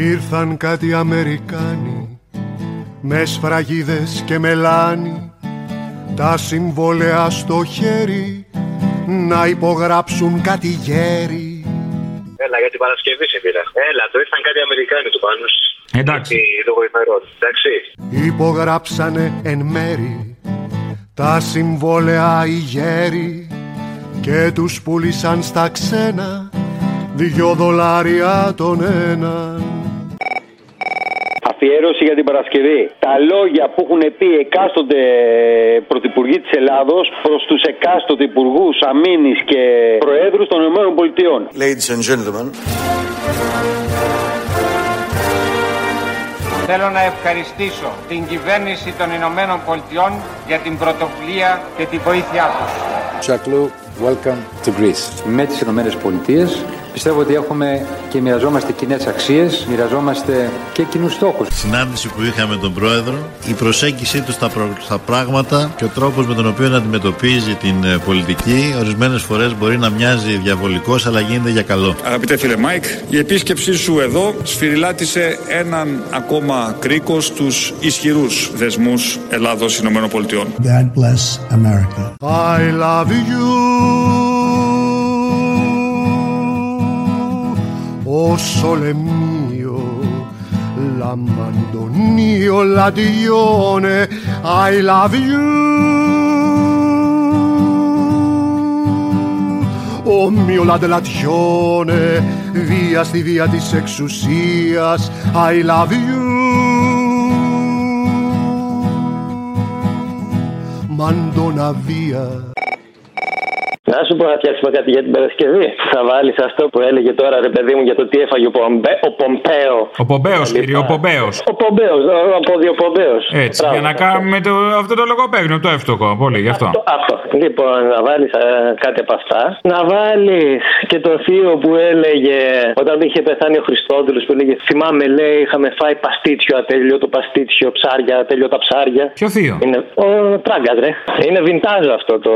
Ήρθαν κάτι Αμερικάνοι με σφραγίδες και μελάνι τα συμβόλαια στο χέρι να υπογράψουν κάτι γέρι. Έλα για την Παρασκευή σε πήρα. Έλα, το ήρθαν κάτι Αμερικάνοι του πάνω. Εντάξει. Λόγω ημερών. Εντάξει. Υπογράψανε εν μέρη τα συμβόλαια οι γέροι και τους πούλησαν στα ξένα δυο δολάρια τον έναν. Αφιέρωση για την Παρασκευή. Τα λόγια που έχουν πει εκάστοτε πρωθυπουργοί της Ελλάδος προς τους εκάστοτε υπουργούς αμήνης και προέδρους των ΗΠΑ. Ladies and gentlemen. Θέλω να ευχαριστήσω την κυβέρνηση των Ηνωμένων Πολιτειών για την πρωτοβουλία και τη βοήθειά τους. Jacques welcome to Greece. Με τις Ηνωμένες Πολιτείες πιστεύω ότι έχουμε και μοιραζόμαστε κοινές αξίες, μοιραζόμαστε και κοινούς στόχους. Συνάντηση που είχαμε τον Πρόεδρο, η προσέγγιση του στα, προ... στα πράγματα και ο τρόπος με τον οποίο αντιμετωπίζει την ε, πολιτική ορισμένες φορές μπορεί να μοιάζει διαβολικός αλλά γίνεται για καλό. Αγαπητέ φίλε Μάικ, η επίσκεψή σου εδώ σφυρηλάτησε έναν ακόμα κρίκο στους ισχυρούς δεσμούς Ελλάδος-Ηνωμένων Πολιτειών. God bless America. I love you. όσο λε mío, λα μάτω, νύο, λα I love you. Ο μυο, λα τελατσιώνε, βία στη βία της εξουσίας, I love you. Μαντώνα, βία. Να σου πω να φτιάξουμε κάτι για την Παρασκευή. Θα βάλεις αυτό που έλεγε τώρα ρε παιδί μου για το τι έφαγε ο, Πομπέ, ο Πομπέος. Ο Πομπέος, κύριε, ο Πομπέος. Ο Πομπέος, ο Αποδιοπομπέο. Έτσι, για να κάνουμε το, αυτό το λογοπαίγνιο, το εύτοκο. Πολύ, γι' αυτό. αυτό. αυτό. Λοιπόν, να βάλεις κάτι από αυτά. Να βάλεις και το θείο που έλεγε όταν είχε πεθάνει ο Χριστόδουλος που έλεγε Θυμάμαι, λέει, είχαμε φάει παστίτσιο ατέλειο, το παστίτσιο, ψάρια, ατέλειο τα ψάρια. Ποιο θείο; Είναι ο Τράγκας, ρε. Είναι vintage αυτό το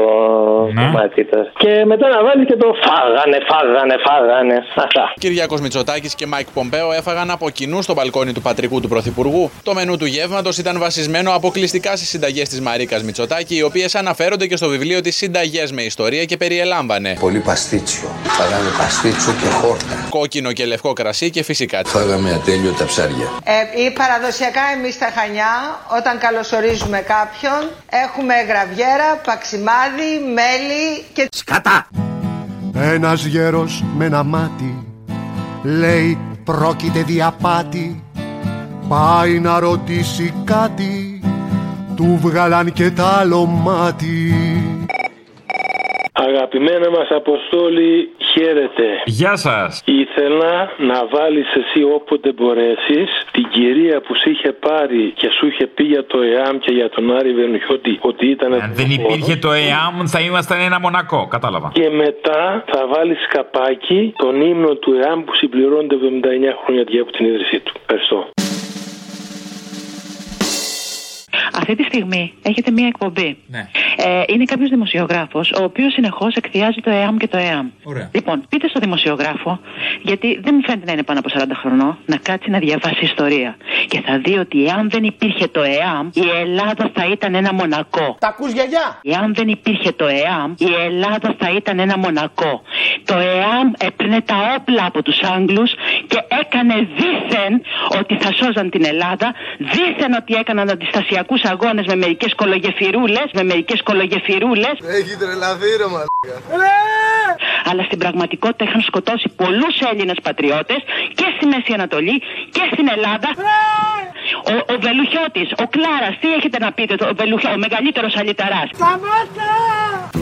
Ναι. κομμάτι. τώρα. Και μετά να βάλει και το φάγανε, φάγανε, φάγανε. Αυτά. Κυριάκος Μητσοτάκης και Μάικ Πομπέο έφαγαν από κοινού στο μπαλκόνι του πατρικού του Πρωθυπουργού. Το μενού του γεύματος ήταν βασισμένο αποκλειστικά στις συνταγές της Μαρίκας Μητσοτάκη, οι οποίες αναφέρονται και στο βιβλίο της Συνταγές με ιστορία και περιελάμβανε. Πολύ παστίτσιο. Φάγαμε παστίτσιο και χόρτα. Κόκκινο και λευκό κρασί και φυσικά. Φάγαμε ατελείωτα ψάρια. Ε, ή παραδοσιακά εμείς στα Χανιά, όταν καλωσορίζουμε κάποιον, έχουμε γραβιέρα, παξιμάδι, μέλι και... Σκατά! Ένας γέρος με ένα μάτι λέει πρόκειται διαπάτη πάει να ρωτήσει κάτι του βγάλαν και τ' άλλο μάτι Αγαπημένα μας Αποστόλη, χαίρετε. Γεια σας. Ήθελα να βάλεις εσύ όποτε μπορέσεις την κυρία που σε είχε πάρει και σου είχε πει για το ΕΑΜ και για τον Άρη Βερνιώτη ότι ήταν... Αν δεν υπήρχε το ΕΑΜ θα ήμασταν ένα μονακό. Κατάλαβα. Και μετά θα βάλεις καπάκι τον ύμνο του ΕΑΜ που συμπληρώνεται 79 χρόνια από την ίδρυσή του. Ευχαριστώ. Αυτή τη στιγμή έχετε μία εκπομπή. Ναι. Ε, είναι κάποιος δημοσιογράφος, ο οποίος συνεχώς εκθιάζει το ΕΑΜ και το ΕΑΜ. Ωραία. Λοιπόν, πείτε στο δημοσιογράφο, γιατί δεν μου φαίνεται να είναι πάνω από 40 χρονών, να κάτσει να διαβάσει ιστορία. Και θα δει ότι εάν δεν υπήρχε το ΕΑΜ, η Ελλάδα θα ήταν ένα μονακό. Τα ακούς γιαγιά; Εάν δεν υπήρχε το ΕΑΜ, η Ελλάδα θα ήταν ένα μονακό. Το ΕΑΜ έπαιρνε τα όπλα από τους Άγγλους και έκανε δήθεν ότι θα σώζαν την Ελλάδα, δήθεν ότι έκαναν αντιστασιακούς αγώνες με μερικές κολογεφυρούλες, με μερικές κολογεφυρούλες. Έχει τρελαθεί ρε μαλάκα. Αλλά στην πραγματικότητα είχαν σκοτώσει πολλούς Έλληνες πατριώτες και στη Μέση Ανατολή και στην Ελλάδα. Ο, ο Βελουχιώτης, ο Κλάρας, τι έχετε να πείτε, ο, Βελουχιώ, ο μεγαλύτερος αλυταράς. τώρα.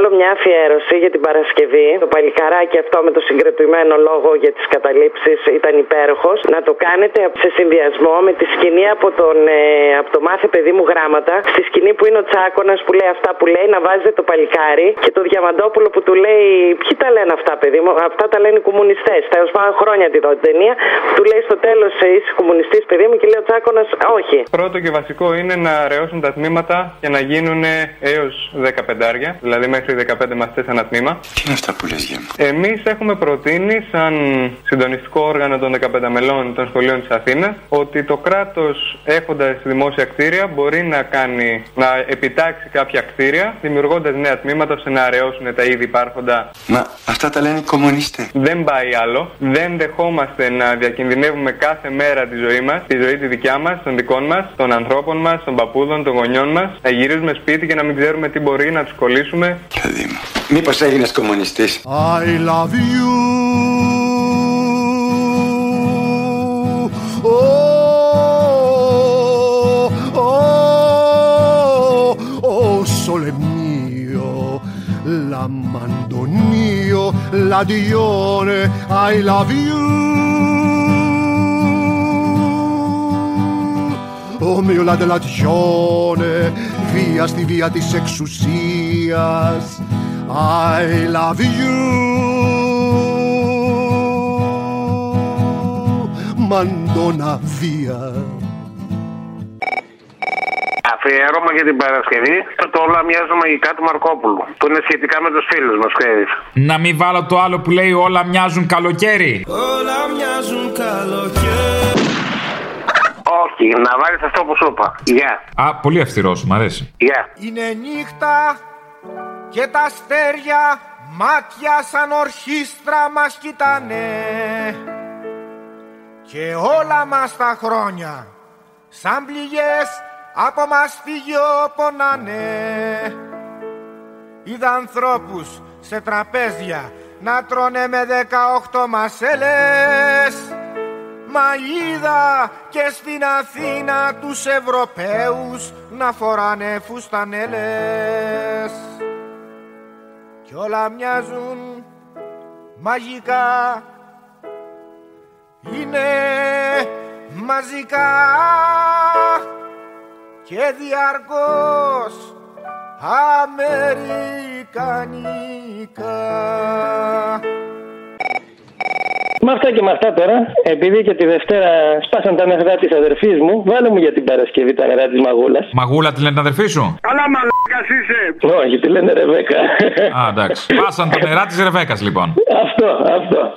Θέλω μια αφιέρωση για την Παρασκευή. Το παλικαράκι αυτό με το συγκρατημένο λόγο για τις καταλήψεις ήταν υπέροχος. Να το κάνετε σε συνδυασμό με τη σκηνή από, τον, ε, από το μάθε παιδί μου γράμματα. Στη σκηνή που είναι ο Τσάκονα που λέει αυτά που λέει, να βάζετε το παλικάρι και το Διαμαντόπουλο που του λέει. Ποιοι τα λένε αυτά, παιδί μου, αυτά τα λένε οι κομμουνιστές. Τέλο πάντων, χρόνια τη δω την ταινία. Του λέει στο τέλος είσαι κομμουνιστής, παιδί μου, και λέει ο Τσάκονα, όχι. Πρώτο και βασικό είναι να αραιώσουν τα τμήματα και να γίνουν έως 15, δηλαδή μέχρι 15 μαθητέ ένα τμήμα. Τι είναι αυτά που λες για μου. Εμείς έχουμε προτείνει, σαν συντονιστικό όργανο των 15 μελών των σχολείων της Αθήνας, ότι το κράτος έχοντας δημόσια κτίρια μπορεί να κάνει, να επιτάξει κάποια κτίρια, δημιουργώντας νέα τμήματα ώστε να αραιώσουν τα ήδη υπάρχοντα. Μα αυτά τα λένε οι κομμουνιστές. Δεν πάει άλλο. Δεν δεχόμαστε να διακινδυνεύουμε κάθε μέρα τη ζωή μας, τη ζωή τη δικιά μας, των δικών μας, των ανθρώπων μας, των παππούδων, των γονιών μας, να γυρίζουμε σπίτι και να μην ξέρουμε τι μπορεί να τους κολλήσουμε. Παιδί μου. Μήπως έγινες κομμουνιστής. I love you. Oh, oh, oh, sole mio, l'ammandonio, l'adione, I love you. Ο μio l'adelazione, via στη βία της εξουσίας, I love you. Μαντώνα βία. Αφιέρωμα για την Παρασκευή το όλα μοιάζουν μαγικά του Μαρκόπουλου. Που είναι σχετικά με τους φίλους μας, ξέρεις. Να μην βάλω το άλλο που λέει όλα μοιάζουν καλοκαίρι. Όλα μοιάζουν καλοκαίρι. Όχι, να βάλεις αυτό που σου είπα. Γεια. Α, πολύ αυστηρός, μου αρέσει. Γεια. Είναι νύχτα και τα αστέρια μάτια σαν ορχήστρα μας κοιτάνε και όλα μας τα χρόνια σαν πληγές από μαστίγιο πονάνε Είδα ανθρώπους σε τραπέζια να τρώνε με 18 μασέλες Μα είδα και στην Αθήνα τους Ευρωπαίους να φοράνε φουστανέλες. Κι όλα μοιάζουν μαγικά. Είναι μαζικά. Και διαρκώς αμερικανικά Με αυτά και με αυτά τώρα, επειδή και τη Δευτέρα σπάσαν τα νερά της αδερφής μου, βάλε μου για την Παρασκευή τα νερά της Μαγούλας. Μαγούλα τη λένε την αδερφή σου; Καλά, μαλάκας είσαι. Όχι, τη λένε Ρεβέκα. Α, εντάξει. Πάσαν τα νερά της Ρεβέκας, λοιπόν. αυτό, αυτό.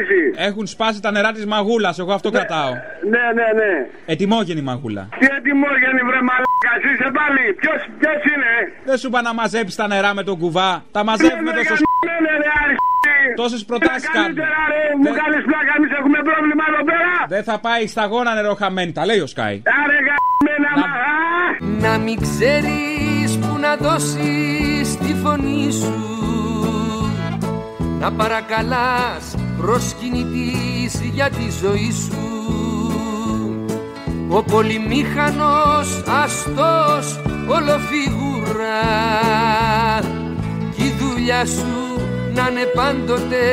Έχουν σπάσει τα νερά της μαγούλας, εγώ αυτό κρατάω. Ναι, ναι, ναι. Ετοιμόγενη μαγούλα. Τι ετοιμόγενη βρε μαλάκα, είσαι πάλι. Ποιος, ποιος είναι; Δεν σου είπα να μαζέψεις τα νερά με τον κουβά. Τα μαζεύουμε τόσο σ... Ναι, ναι, ρε, αρχή. Τόσες προτάσεις κάνουμε. Καλύτερα, ρε, μου κάνεις πλάκα, εμείς έχουμε πρόβλημα εδώ πέρα. Δεν θα πάει σταγόνα νερό χαμένη, τα λέει ο Σκάι. Άρε, γαμμένα, μα, α. Να μην ξέρεις που να δώσεις τη φωνή σου Να παρακαλάς προσκυνητής για τη ζωή σου. Ο πολυμήχανος αστός ολοφίγουρα Κι η δουλειά σου να είναι πάντοτε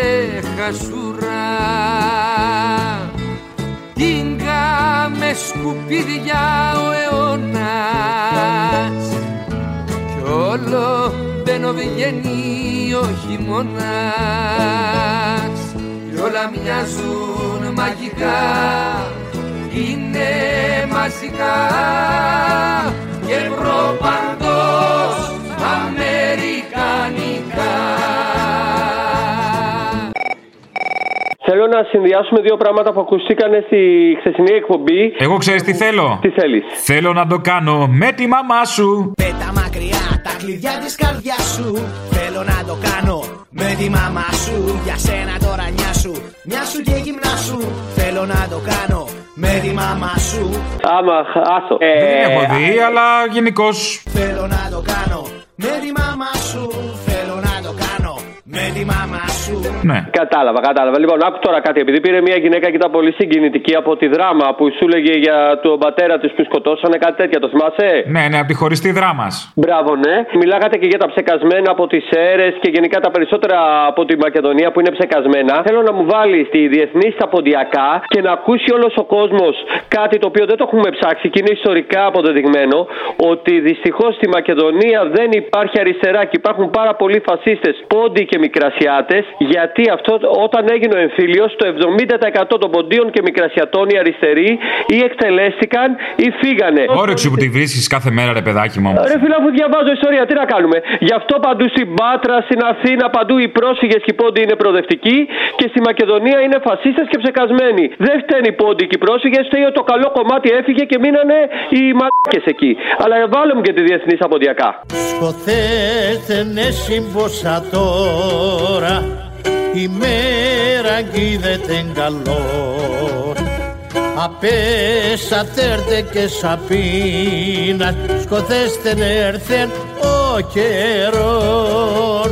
χασούρα. Τίγκα με σκουπίδια ο αιώνας. Κι όλο μπαίνω βγαίνει ο χειμώνας Κι όλα μοιάζουν μαγικά Είναι μαζικά Και προπαντός αμερικανικά Θέλω να συνδυάσουμε δύο πράγματα που ακούστηκαν στη χθεσινή εκπομπή. Εγώ ξέρεις τι θέλω. Τι θέλεις; Θέλω να το κάνω με τη μαμά σου. Πέτα μακριά τα κλειδιά της καρδιάς σου Θέλω να το κάνω με τη μαμά σου Για σένα τώρα νιά σου, μια σου και γυμνά σου Θέλω να το κάνω με τη μαμά σου Άμα, άστο. Δεν την έχω δει, αλλά γενικώς. Θέλω να το κάνω με τη μαμά σου Θέλω να το κάνω με τη μαμά σου Ναι. Κατάλαβα, κατάλαβα. Λοιπόν, άκου τώρα κάτι. Επειδή πήρε μια γυναίκα και ήταν πολύ συγκινητική από τη δράμα που σου έλεγε για τον πατέρα της που σκοτώσανε, κάτι τέτοια, το θυμάσαι; Ναι, ναι, από τη χωριστή δράμα. Μπράβο, ναι. Μιλάγατε και για τα ψεκασμένα από τις αίρες και γενικά τα περισσότερα από τη Μακεδονία που είναι ψεκασμένα. Θέλω να μου βάλεις τη διεθνή στα ποντιακά και να ακούσει όλος ο κόσμος κάτι το οποίο δεν το έχουμε ψάξει και είναι ιστορικά αποδεδειγμένο ότι δυστυχώς στη Μακεδονία δεν υπάρχει αριστερά και υπάρχουν πάρα πολλοί φασίστες, πόντιοι και μικρασιάτες. Γιατί αυτό όταν έγινε ο εμφύλιος, το 70% των ποντίων και μικρασιατών οι αριστεροί ή εκτελέστηκαν ή φύγανε. Όρεξη που τη βρίσκεις κάθε μέρα, ρε παιδάκι μου. Ρε φίλε, αφού διαβάζω ιστορία, τι να κάνουμε; Γι' αυτό παντού στην Πάτρα, στην Αθήνα, παντού οι πρόσφυγες και οι πόντιοι είναι προοδευτικοί και στη Μακεδονία είναι φασίστες και ψεκασμένοι. Δεν φταίνει οι πόντιοι και οι πρόσφυγες, φταίει ότι το καλό κομμάτι έφυγε και μείνανε οι μαλάκες εκεί. Αλλά βάλε μου και τη διεθνή αποδιακά. Σκοθέστε ναι σύμποσα τώρα η μέρα γκίδεται καλό. Απέσα τέρτε και σαπίνας σκοθέστε έρθεν ο καιρόν.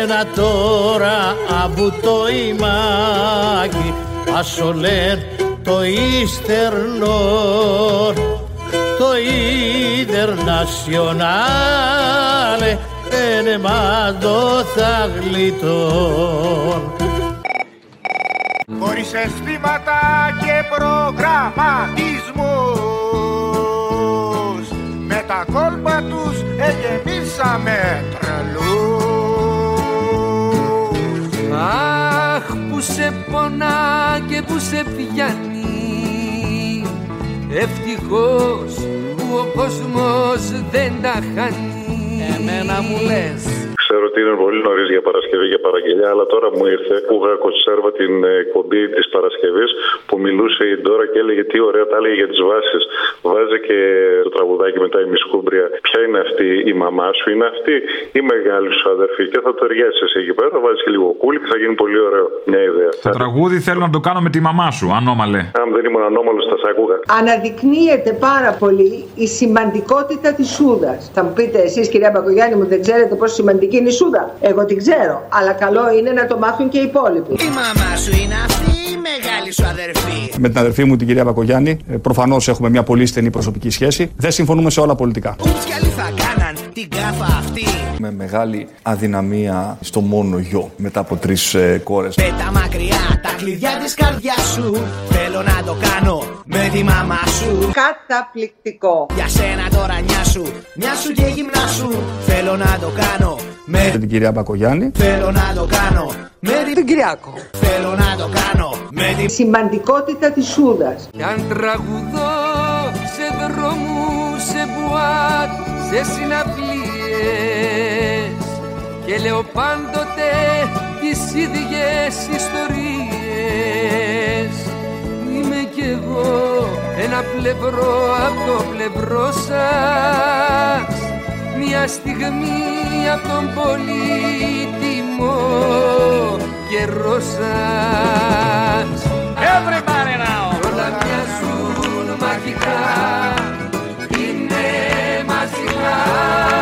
Ένα τώρα από το ημάκι ασολέν το ίστερνον το Ιντερνασιονάλε ενεμάντο θα γλιτών Χωρίς αισθήματα και προγραμματισμούς Με τα κόλπα τους εγεμίσαμε τρελούς. Αχ που σε πονά και που σε πιάνει Ευτυχώς που ο κόσμος δεν τα χάνει Εμένα μου λες. Ξέρω ότι είναι πολύ νωρίς για Παρασκευή για παραγγελιά, αλλά τώρα μου ήρθε που είχα κονσέρβα την ε, εκπομπή της Παρασκευής που μιλούσε η Ντόρα και έλεγε τι ωραία τα έλεγε για τις βάσεις. Βάζει και το τραγουδάκι μετά η Μισκούμπρια. Ποια είναι αυτή η μαμά σου, είναι αυτή η μεγάλη σου αδερφή. Και θα το ταιριάσεις εσύ εκεί πέρα, βάζεις και λίγο κούλι και θα γίνει πολύ ωραίο. Μια ιδέα. Το τραγούδι θέλω να το κάνω με τη μαμά σου, ανώμαλε. Αν δεν ήμουν ανώμαλος, θα σ' άκουγα. Αναδεικνύεται πάρα πολύ η σημαντικότητα της Σούδας. Θα μου πείτε εσείς, κυρία Μπακογιάννη, μου δεν ξέρετε πόσο σημαντική είναι η Σούδα; Εγώ την ξέρω. Αλλά καλό είναι να το μάθουν και οι υπόλοιποι. Η μαμά σου είναι αυτή η μεγάλη σου αδερφή Με την αδερφή μου, την κυρία Μπακογιάννη, προφανώς έχουμε μια πολύ στενή προσωπική σχέση. Δεν συμφωνούμε σε όλα πολιτικά. Ούτς κι άλλοι θα κάναν την κάφα αυτή Με μεγάλη αδυναμία στο μόνο γιο μετά από τρεις ε, κόρες. Πέτα μακριά τα κλειδιά της καρδιάς σου Θέλω να το κάνω με τη μαμά σου Καταπληκτικό. Για σένα τώρα νιά σου, μια σου και γυμνά σου Θέλω να το κάνω με την κυρία Μπακογιάννη. Θέλω να το κάνω. Με την Κυριάκο. Θέλω να το κάνω. Με την Σημαντικότητα της Σούδας. Κι αν τραγουδώ σε δρόμους, σε μπουάτ, σε συναυλίες Και λέω πάντοτε τις ίδιες ιστορίες. Είμαι κι εγώ ένα πλευρό από το πλευρό σας μια στιγμή από τον πολύτιμο καιρός σας Everybody now! Όλα μοιάζουν μαγικά, είναι μαζικά